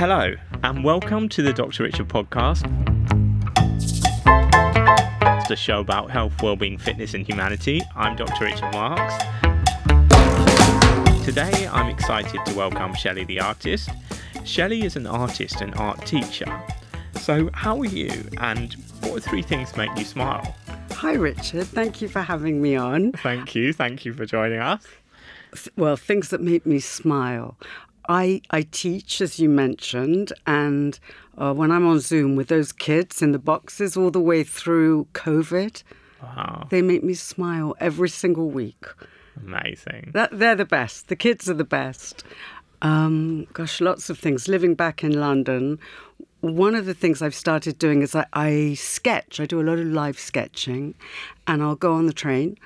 Hello, and welcome to the Dr. Richard podcast. It's a show about health, well-being, fitness, and humanity. I'm Dr. Richard Marks. Today, I'm excited to welcome Shelley the artist. Shelley is an artist and art teacher. So, how are you, and what three things make you smile? Hi, Richard. Thank you for having me on. Thank you. Thank you for joining us. Well, things that make me smile. I, I teach, as you mentioned, and uh, when I'm on Zoom with those kids in the boxes all the way through COVID, Wow, they make me smile every single week. amazing. That, they're the best. The kids are the best. Um, gosh, lots of things. Living back in London, one of the things I've started doing is I, I sketch. I do a lot of live sketching, and I'll go on the train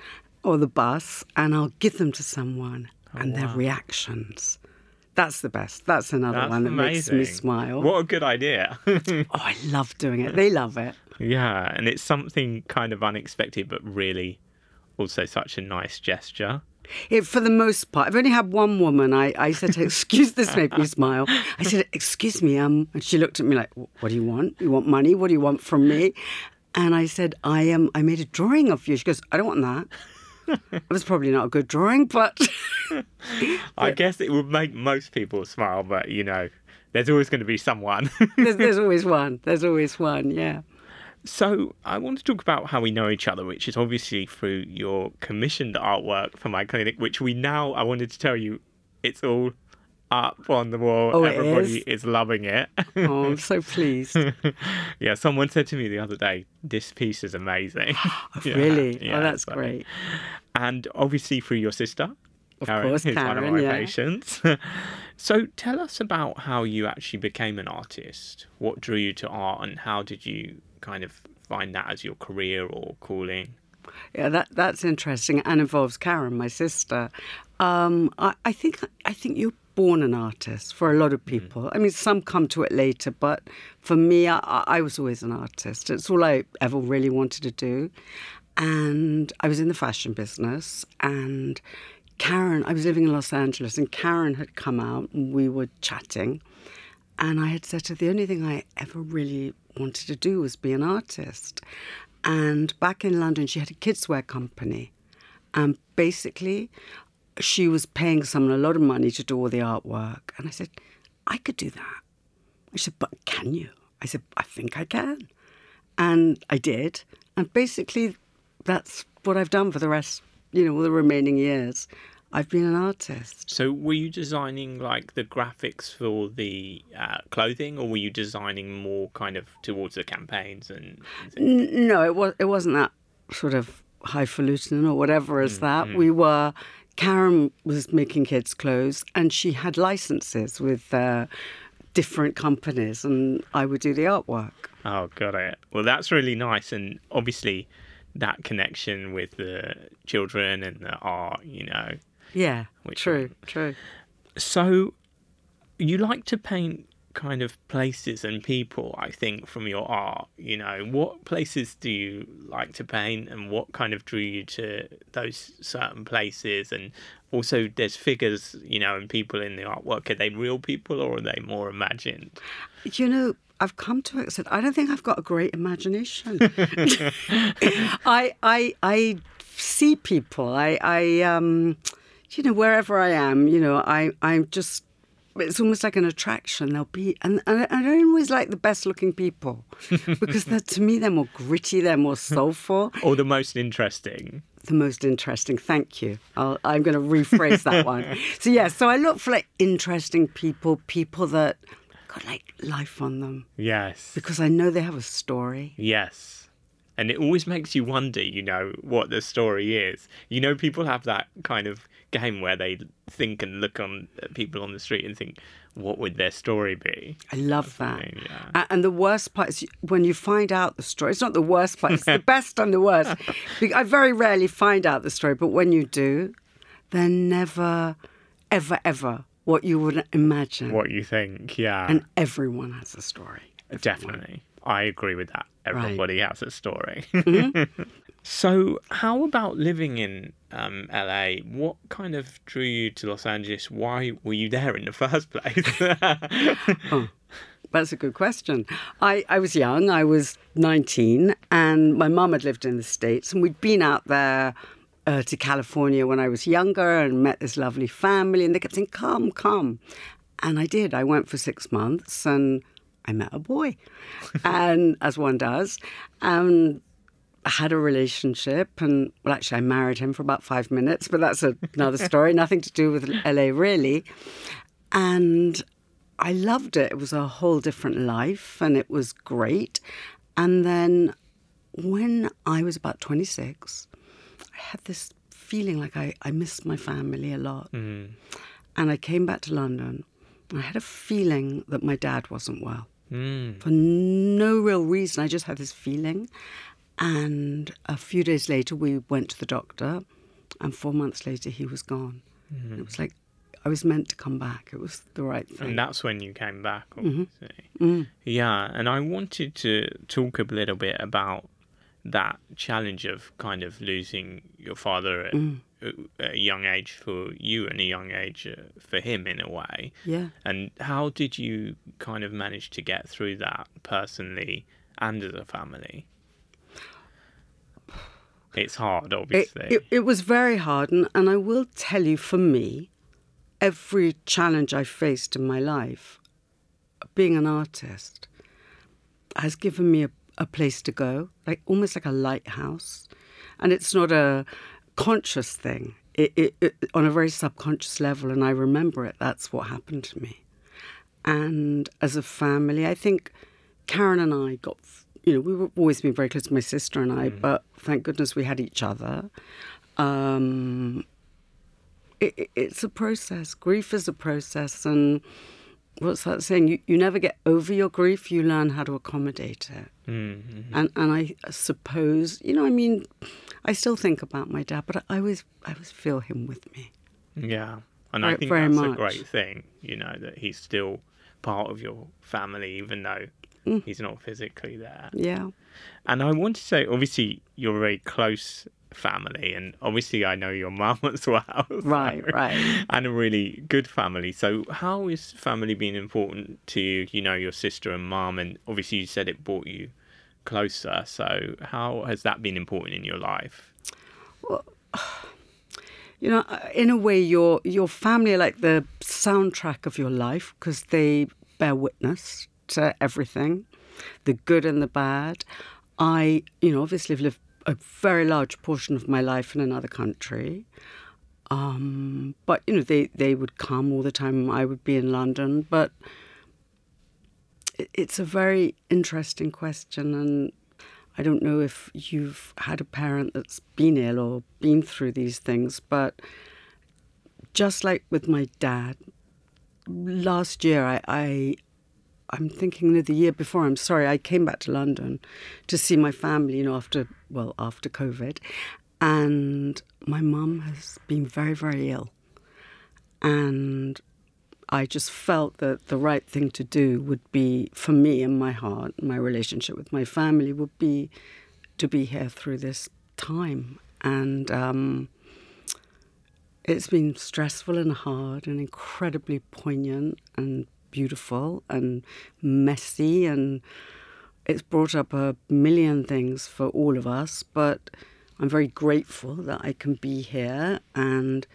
or the bus and I'll give them to someone and their reactions. That's the best. That's another That's one that amazing. makes me smile. What a good idea. Oh, I love doing it. They love it. yeah, and it's something kind of unexpected, but really also such a nice gesture. It, for the most part, I've only had one woman. I, I said, "Excuse this, made me smile." I said, "Excuse me," um, and she looked at me like, "What do you want? You want money? What do you want from me?" And I said, "I am. I made a drawing of you." She goes, "I don't want that." It was probably not a good drawing, but I guess it would make most people smile, but you know, there's always going to be someone. there's, there's always one. There's always one. Yeah. so, I want to talk about how we know each other, which is obviously through your commissioned artwork for my clinic, which we now, I wanted to tell you, it's all up on the wall. Oh, Everybody is? is loving it. Oh, I'm so pleased. yeah, someone said to me the other day, this piece is amazing. Yeah, really? yeah, oh, that's so- great. and obviously through your sister. Of Karen course, is one of Karen, my yeah. patients. so tell us about how you actually became an artist. What drew you to art, and how did you kind of find that as your career or calling? Yeah, that that's interesting and involves Karen, my sister. Um, I, I think I think you're born an artist for a lot of mm-hmm. people. I mean, some come to it later, but for me, I, I was always an artist. It's all I ever really wanted to do, and I was in the fashion business. And Karen, I was living in Los Angeles, and Karen had come out, and we were chatting. And I had said to her, the only thing I ever really wanted to do was be an artist. And back in London, she had a kids' wear company. And basically, she was paying someone a lot of money to do all the artwork. And I said, I could do that. I said, but can you? I said, I think I can. And I did. And basically, that's what I've done for the rest, you know, all the remaining years. I've been an artist. So were you designing like the graphics for the uh, clothing, or were you designing more kind of towards the campaigns and? N- No, it was it wasn't that sort of highfalutin or whatever as that. We were Karen was making kids' clothes, and she had licenses with uh, different companies, and I would do the artwork. Oh, got it. Well, that's really nice, and obviously, that connection with the children and the art, you know. Yeah, true, one? true. So, you like to paint kind of places and people, I think, from your art. You know, what places do you like to paint, and what kind of drew you to those certain places? And also, there's figures, you know, and people in the artwork. Are they real people or are they more imagined? You know, I've come to accept. I don't think I've got a great imagination. I, I, I see people. I, I, um, you know, wherever I am, you know, I, I'm just. It's almost like an attraction. There'll be, and, and I don't always like the best looking people because to me they're more gritty, they're more soulful, Or the most interesting? the most interesting. Thank you. I'll, I'm going to rephrase that one. So yeah, so I look for like interesting people, people that got like life on them Yes. because I know they have a story. Yes. And it always makes you wonder, you know, what the story is. You know, people have that kind of game where they think and look on people on the street and think, what would their story be? I love that. Yeah. And the worst part is when you find out the story. It's not the worst part, it's the best and the worst. I very rarely find out the story, but when you do, they're never, ever, ever what you would imagine. What you think, yeah. And everyone has a story. Definitely. I agree with that. Everybody has a story. Mm-hmm. So, how about living in um, LA? What kind of drew you to Los Angeles? Why were you there in the first place? oh, that's a good question. I, I was young, I was 19, and my mum had lived in the States, and we'd been out there. Uh, to California when I was younger and met this lovely family, and they kept saying, Come, come. And I did. I went for six months and I met a boy, and as one does. And I had a relationship, and well, actually, I married him for about five minutes, but that's another story, nothing to do with LA, really. And I loved it. It was a whole different life, and it was great. And then when I was about 26, I had this feeling like I, I missed my family a lot. Mm. And I came back to London. I had a feeling that my dad wasn't well. Mm. For no real reason. I just had this feeling. And a few days later, we went to the doctor, and four months later, he was gone. Mm-hmm. It was like I was meant to come back. It was the right thing. And that's when you came back, mm-hmm. obviously. Mm-hmm. Mm. Yeah, and I wanted to talk a little bit about that challenge of kind of losing your father at, mm. a young age for you and a young age uh, for him in a way. Yeah. And how did you kind of manage to get through that personally and as a family? It's hard, obviously. It, it, it, was very hard. And, and I will tell you, for me, every challenge I faced in my life, being an artist, has given me a, a place to go, like almost like a lighthouse. And it's not a conscious thing, it, it, on a very subconscious level. And I remember it. That's what happened to me. And as a family, I think Karen and I got you know, we've always been very close to my sister and I, mm. but thank goodness we had each other. Um, it, it's a process. Grief is a process, and what's that saying? You, you never get over your grief. You learn how to accommodate it. Mm-hmm. And and I suppose you know, I mean, I still think about my dad, but I always I always feel him with me. Yeah, and I think that's much. a great thing. You know that he's still part of your family, even though Mm. He's not physically there. Yeah. And I want to say, obviously, you're a very close family, and obviously, I know your mum as well. So, right, right. And a really good family. So, how is family being important to you? You know, your sister and mum, and obviously, you said it brought you closer. So, how has that been important in your life? Well, you know, in a way, your your family are like the soundtrack of your life because they bear witness to everything, the good and the bad. I, you know, obviously have lived a very large portion of my life in another country. Um, but, you know, they, they would come all the time. I would be in London. But it's a very interesting question. And I don't know if you've had a parent that's been ill or been through these things. But just like with my dad, last year I, I I'm thinking of the year before. I'm sorry, I came back to London to see my family, you know, after, well, after COVID. And my mum has been very, very ill. And I just felt that the right thing to do would be, for me and my heart, my relationship with my family would be to be here through this time. And um, it's been stressful and hard and incredibly poignant and beautiful and messy, and it's brought up a million things for all of us. But I'm very grateful that I can be here and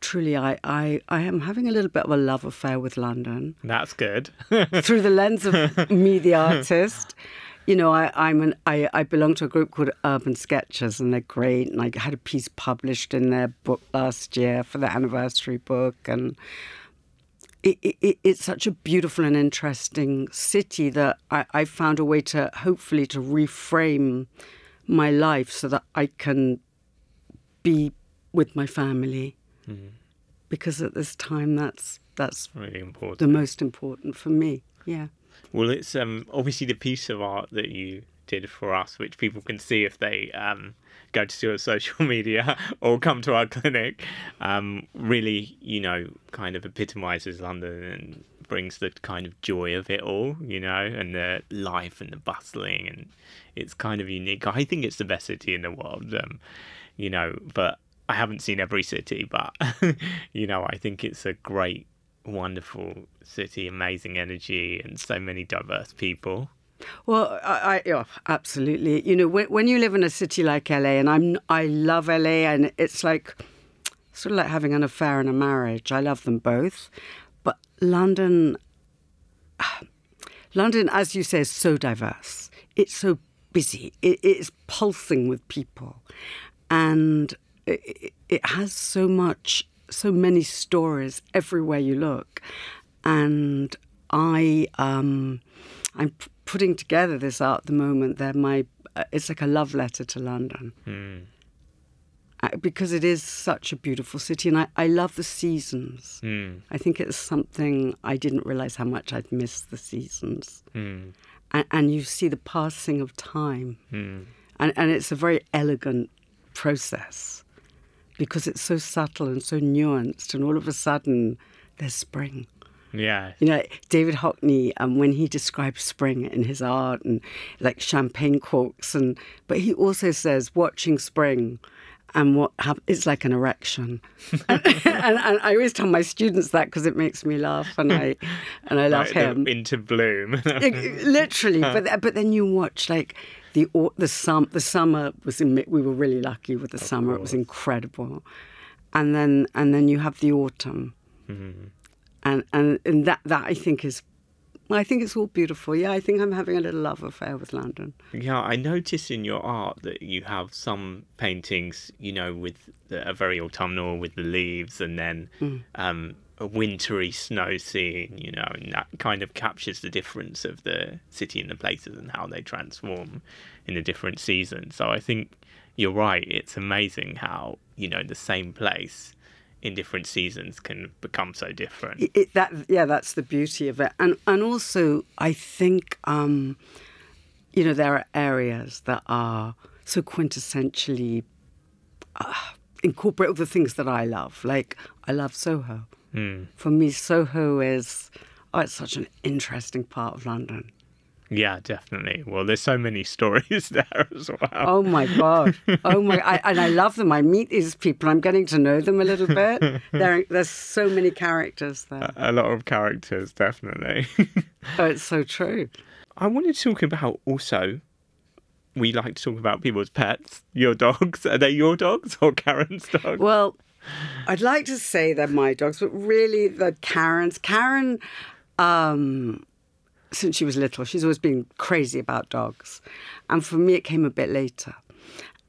truly I, I, I am having a little bit of a love affair with London. That's good. through the lens of me, the artist. You know, I, I'm an I, I belong to a group called Urban Sketchers and they're great. And I had a piece published in their book last year for the anniversary book and it, it, it's such a beautiful and interesting city that I, I found a way to hopefully to reframe my life so that I can be with my family. Mm-hmm. Because at this time, that's that's really important. The most important for me. Yeah. Well, it's um, obviously the piece of art that you did for us, which people can see if they um, go to see your social media or come to our clinic, um, really, you know, kind of epitomizes London and brings the kind of joy of it all, you know, and the life and the bustling, and it's kind of unique. I think it's the best city in the world, um, you know, but I haven't seen every city, but you know, I think it's a great, wonderful city, amazing energy, and so many diverse people. Well, I, I yeah, absolutely. You know, when, when you live in a city like LA, and I'm I love LA, and it's like sort of like having an affair and a marriage. I love them both, but London, London, as you say, is so diverse. It's so busy. It, it's pulsing with people, and it, it has so much, so many stories everywhere you look, and I, um, I'm putting together this art at the moment. They're my, uh, it's like a love letter to London. Mm. Because it is such a beautiful city, and I, I love the seasons. Mm. I think it's something I didn't realize how much I'd missed the seasons. Mm. And, and you see the passing of time. Mm. And, and it's a very elegant process because it's so subtle and so nuanced, and all of a sudden there's spring. Yeah. You know, David Hockney, um, when he describes spring in his art and like champagne corks, and but he also says watching spring and what hap- it's like an erection. and, and, and, I always tell my students that because it makes me laugh, and I and I love Like, him. into bloom. Literally, but but then you watch like the the sum the summer was in, we were really lucky with the summer. It was incredible, and then and then you have the autumn, Mhm. And and and that that I think is. I think it's all beautiful. Yeah, I think I'm having a little love affair with London. Yeah, I notice in your art that you have some paintings, you know, with the, a very autumnal with the leaves, and then Mm. um, a wintry snow scene, you know, and that kind of captures the difference of the city and the places and how they transform in the different seasons. So I think you're right. It's amazing how you know the same place in different seasons can become so different. It, that yeah, that's the beauty of it, and and also I think um, you know there are areas that are so quintessentially uh, incorporate all the things that I love. Like I love Soho. Mm. For me, Soho is oh, it's such an interesting part of London. Yeah, definitely. Well, there's so many stories there as well. Oh my god! Oh my! I, and I love them. I meet these people. I'm getting to know them a little bit. There, there's so many characters there. a lot of characters, definitely. Oh, it's so true. I wanted to talk about also. We like to talk about people's pets. Your dogs are they your dogs or Karen's dogs? Well, I'd like to say they're my dogs, but really the Karen's. Karen, um, since she was little, she's always been crazy about dogs, and for me, it came a bit later.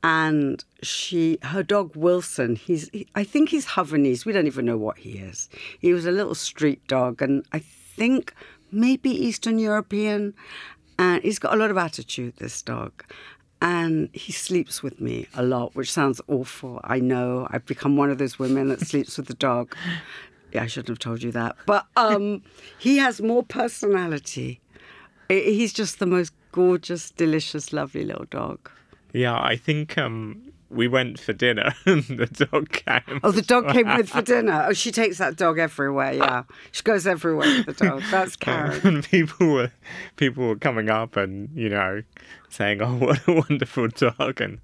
And she, her dog Wilson, he's, he, I think he's Havanese. We don't even know what he is. He was a little street dog, and I think maybe Eastern European. And he's got a lot of attitude, this dog. And he sleeps with me a lot, which sounds awful. I know. I've become one of those women that sleeps with the dog. Yeah, I shouldn't have told you that. But um, he has more personality. He's just the most gorgeous, delicious, lovely little dog. Yeah, I think um we went for dinner and the dog came. Oh, the dog came with for dinner. Oh, she takes that dog everywhere. Yeah, she goes everywhere with the dog. That's Karen. and people were people were coming up and you know saying, "Oh, what a wonderful dog!" and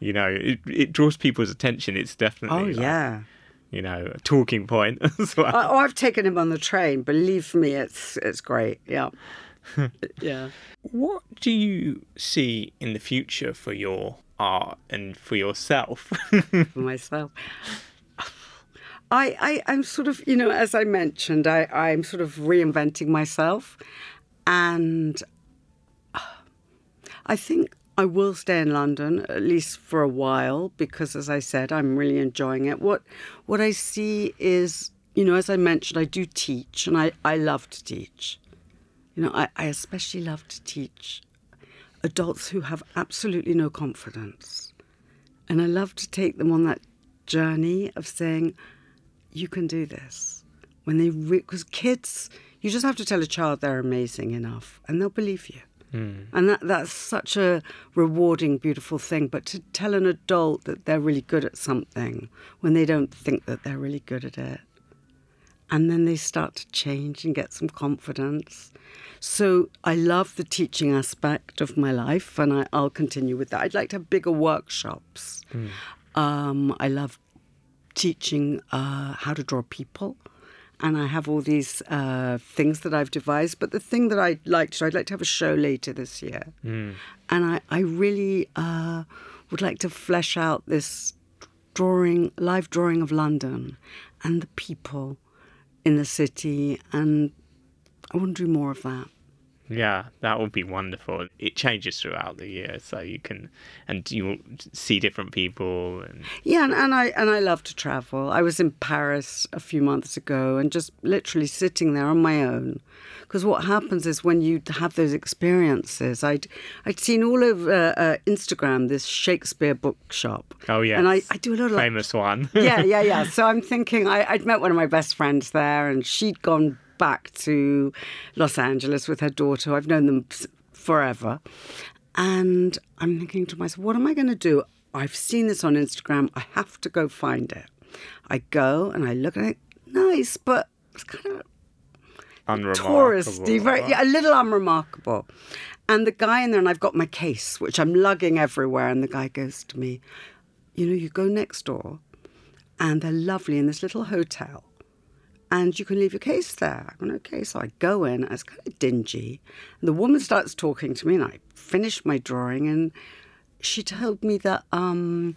you know it, it draws people's attention. It's definitely Oh like, yeah. You know a talking point as well. Oh, I've taken him on the train. Believe me, it's it's great. Yeah. yeah. What do you see in the future for your art and for yourself? for myself. I, I, I'm sort of, you know, as I mentioned, I, I'm sort of reinventing myself. And uh, I think I will stay in London, at least for a while, because as I said, I'm really enjoying it. What, what I see is, you know, as I mentioned, I do teach and I, I love to teach. You know, I, I especially love to teach adults who have absolutely no confidence. And I love to take them on that journey of saying, you can do this. When they, because kids, you just have to tell a child they're amazing enough and they'll believe you. And that, that's such a rewarding, beautiful thing. But to tell an adult that they're really good at something when they don't think that they're really good at it, and then they start to change and get some confidence. So I love the teaching aspect of my life, and I, will continue with that. I'd like to have bigger workshops. Mm. Um, I love teaching uh, how to draw people. And I have all these uh, things that I've devised. But the thing that I'd like to, I'd like to have a show later this year. Mm. And I, I really uh, would like to flesh out this drawing, live drawing of London and the people in the city. And I want to do more of that. Yeah, that would be wonderful. It changes throughout the year, so you can and you see different people. And... Yeah, and, and I and I love to travel. I was in Paris a few months ago, and just literally sitting there on my own. Because what happens is when you have those experiences, I'd I'd seen all over uh, uh, Instagram this Shakespeare bookshop. Oh yeah, and I, I do a lot of famous one. yeah, yeah, yeah. So I'm thinking I, I'd met one of my best friends there, and she'd gone back to Los Angeles with her daughter. I've known them forever. And I'm thinking to myself, what am I going to do? I've seen this on Instagram. I have to go find it. I go and I look at it. Nice, but it's kind of touristy, very, yeah, a little unremarkable. And the guy in there, and I've got my case, which I'm lugging everywhere. And the guy goes to me, You know, you go next door, and they're lovely in this little hotel and you can leave your case there. I went, okay. So I go in, it's kind of dingy. And the woman starts talking to me, and I finish my drawing, and she told me that um,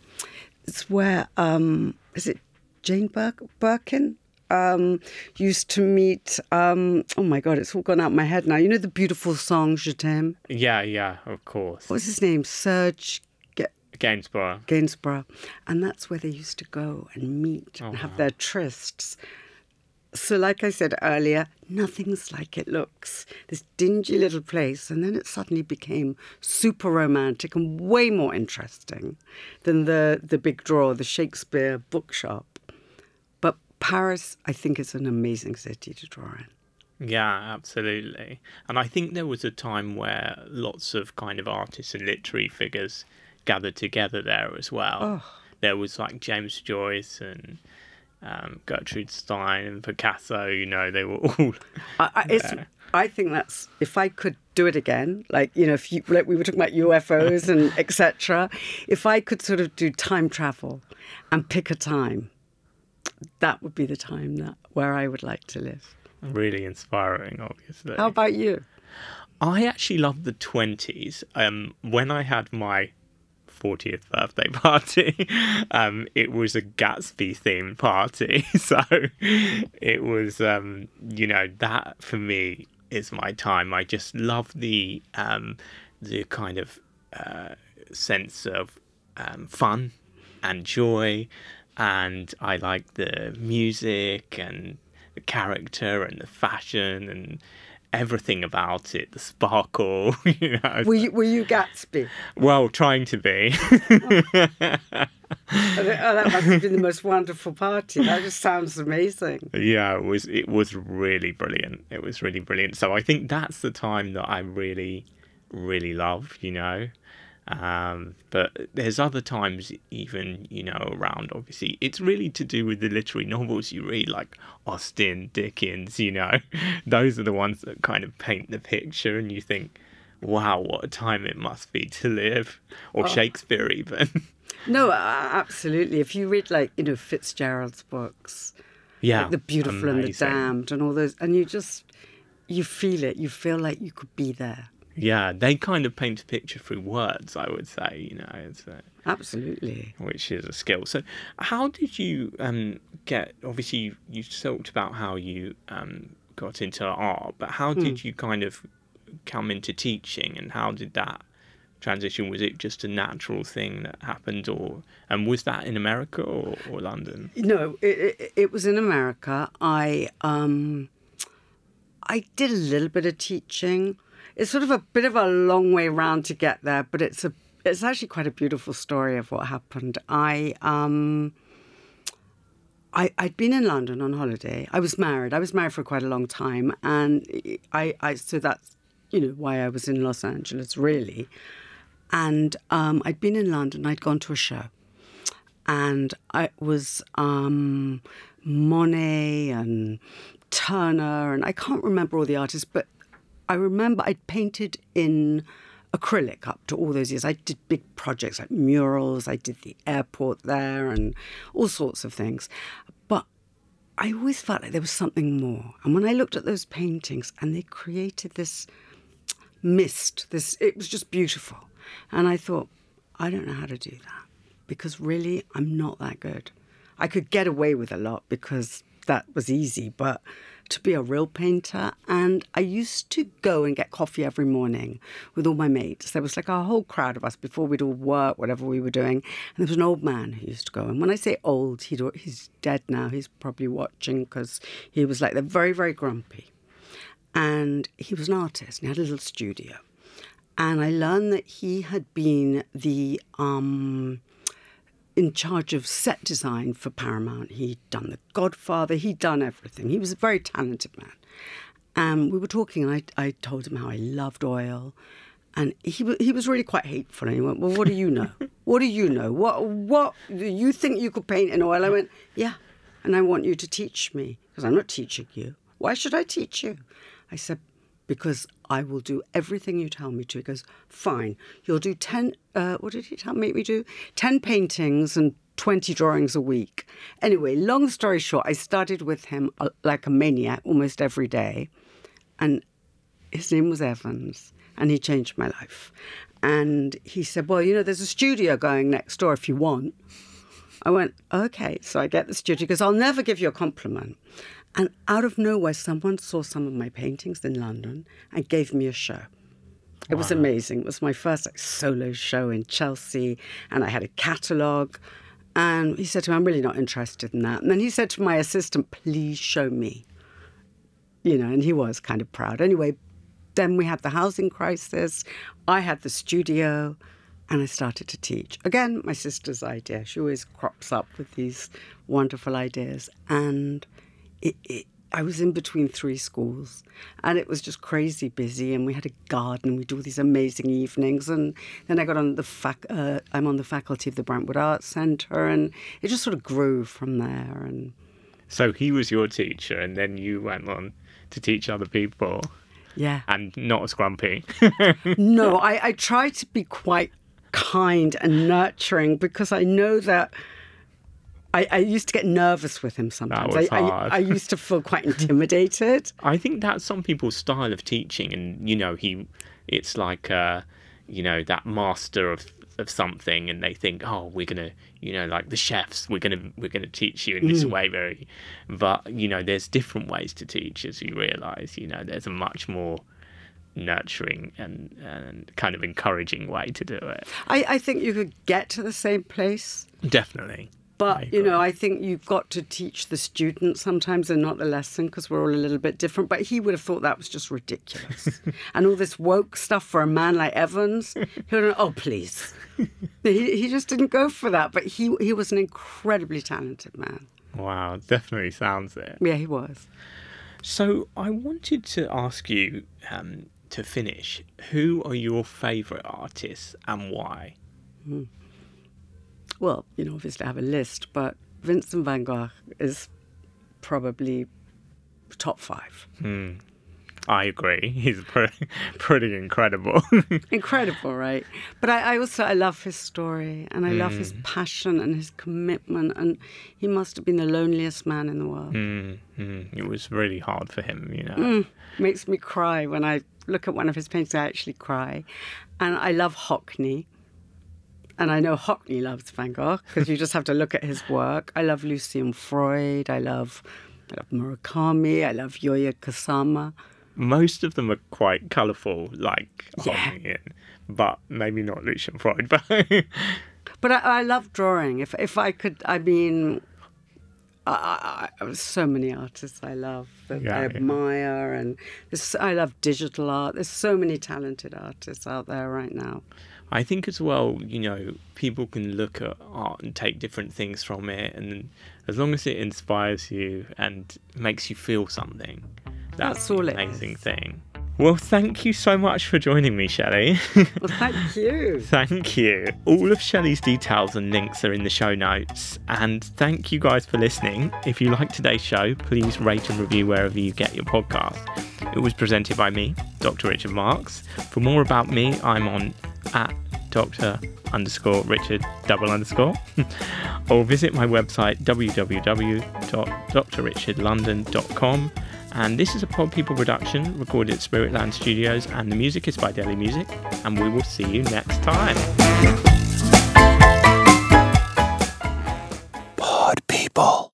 it's where, um, is it Jane Bur- Birkin? Um, used to meet. Um, oh my God, it's all gone out my head now. You know the beautiful song Je t'aime. Yeah, yeah, of course. What's his name? Serge Gainsborough. Gainsborough, and that's where they used to go and meet oh, and have wow. their trysts. So, like I said earlier, nothing's like it looks. This dingy little place, and then it suddenly became super romantic and way more interesting than the, the big drawer, the Shakespeare bookshop. But Paris, I think, is an amazing city to draw in. Yeah, absolutely. And I think there was a time where lots of kind of artists and literary figures gathered together there as well. Oh. There was like James Joyce and um, Gertrude Stein and Picasso, you know, they were all. I, I think that's if I could do it again, like you know, if you, like we were talking about UFOs and etc. If I could sort of do time travel and pick a time, that would be the time that where I would like to live. Really inspiring, obviously. How about you? I actually love the twenties. Um, when I had my 40th birthday party. Um, it was a Gatsby themed party. So it was, um, you know, that for me is my time. I just love the, um, the kind of uh, sense of um, fun and joy. And I like the music and the character and the fashion and everything about it, the sparkle. You know. Were you, were you Gatsby? Well, trying to be. oh. oh, that must have been the most wonderful party. That just sounds amazing. Yeah, it was. It was really brilliant. It was really brilliant. So I think that's the time that I really, really love. You know, um, but there's other times, even, you know, around obviously, it's really to do with the literary novels you read, like Austen, Dickens, you know, those are the ones that kind of paint the picture, and you think, wow, what a time it must be to live, or oh. Shakespeare, even. no, absolutely. If you read, like, you know, Fitzgerald's books, yeah, like The Beautiful amazing. and the Damned, and all those, and you just, you feel it, you feel like you could be there. Yeah, they kind of paint a picture through words, I would say, you know. It's a, Absolutely. Which is a skill. So, how did you um, get, obviously, you, you talked about how you um, got into art, but how did mm. you kind of come into teaching and how did that transition? Was it just a natural thing that happened, or and was that in America or, or London? No, it, it, it was in America. I um, I did a little bit of teaching it's sort of a bit of a long way round to get there, but it's a it's actually quite a beautiful story of what happened. I um I I'd been in London on holiday. I was married. I was married for quite a long time, and I I so that's you know why I was in Los Angeles really, and um, I'd been in London. I'd gone to a show, and I was um, Monet and Turner, and I can't remember all the artists, but I remember I'd painted in acrylic up to all those years. I did big projects like murals, I did the airport there, and all sorts of things. But I always felt like there was something more. And when I looked at those paintings and they created this mist, this it was just beautiful. And I thought, I don't know how to do that because really I'm not that good. I could get away with a lot because that was easy, but to be a real painter. And I used to go and get coffee every morning with all my mates. There was like a whole crowd of us before we'd all work, whatever we were doing. And there was an old man who used to go. And when I say old, he'd, he's dead now. He's probably watching because he was like, they're very, very grumpy. And he was an artist and he had a little studio. And I learned that he had been the um, in charge of set design for Paramount. He'd done The Godfather, he'd done everything. He was a very talented man. And um, we were talking, and I, I told him how I loved oil. And he, he was really quite hateful. And he went, Well, what do you know? what do you know? What, what do you think you could paint in oil? I went, Yeah. And I want you to teach me because I'm not teaching you. Why should I teach you? I said, because I will do everything you tell me to. He goes, fine. You'll do 10, uh, what did he tell me we do? 10 paintings and 20 drawings a week. Anyway, long story short, I started with him uh, like a maniac almost every day. And his name was Evans, and he changed my life. And he said, Well, you know, there's a studio going next door if you want. I went, Okay. So I get the studio because I'll never give you a compliment. And out of nowhere, someone saw some of my paintings in London and gave me a show. It wow. was amazing. It was my first like, solo show in Chelsea, and I had a catalogue. And he said to me, I'm really not interested in that. And then he said to my assistant, please show me. You know, and he was kind of proud. Anyway, then we had the housing crisis. I had the studio, and I started to teach. Again, my sister's idea. She always crops up with these wonderful ideas. And it, it, I was in between three schools and it was just crazy busy and we had a garden we'd do all these amazing evenings and then I got on the fac- uh, I'm on the faculty of the Brentwood Arts Centre and it just sort of grew from there and so he was your teacher and then you went on to teach other people? Yeah. And not as grumpy? No I, I try to be quite kind and nurturing because I know that I, I, used to get nervous with him sometimes. I, I, I, used to feel quite intimidated. I think that's some people's style of teaching, and you know, he, it's like, uh, you know, that master of of something, and they think, oh, we're gonna, you know, like the chefs, we're gonna we're gonna teach you in this mm. way, very, but you know, there's different ways to teach, as you realise. You know, there's a much more nurturing and and kind of encouraging way to do it. I, I think you could get to the same place. Definitely. But, you know, I think you've got to teach the student sometimes and not the lesson because we're all a little bit different. But he would have thought that was just ridiculous. and all this woke stuff for a man like Evans, he would have, oh, please. he, he just didn't go for that. But he, he was an incredibly talented man. Wow, definitely sounds it. Yeah, he was. So I wanted to ask you um, to finish who are your favourite artists and why? Mm well, you know, obviously I have a list, but Vincent van Gogh is probably top five. Hmm. I agree. He's pretty, pretty incredible. incredible, right? But I, I, also I love his story and I mm. love his hmm. passion and his commitment. And he must have been the loneliest man in the world. Mm, mm. It was really hard for him, you know. Mm. Makes me cry when I look at one of his paintings. I actually cry. And I love Hockney. And I know Hockney loves Van Gogh because you just have to look at his work. I love Lucian Freud. I love, I love Murakami. I love Yayoi Kusama. Most of them are quite colourful, like yeah. Hockney, but maybe not Lucian Freud. But but I, I, love drawing. If if I could, I mean, I, I, so many artists I love that yeah, I admire, yeah. and I love digital art. There's so many talented artists out there right now. I think as well, you know, people can look at art and take different things from it, and as long as it inspires you and makes you feel something, that's, that's all the amazing thing. Well, thank you so much for joining me, Shelley. well, thank you. thank you. All of Shelley's details and links are in the show notes. And thank you guys for listening. If you like today's show, please rate and review wherever you get your podcast. It was presented by me, Dr. Richard Marks. For more about me, I'm on at Dr. underscore Richard double underscore, or visit my website www.drrichardlondon.com. And this is a Pod People production recorded at Spiritland Studios, and the music is by Deli Music. And we will see you next time. Pod People.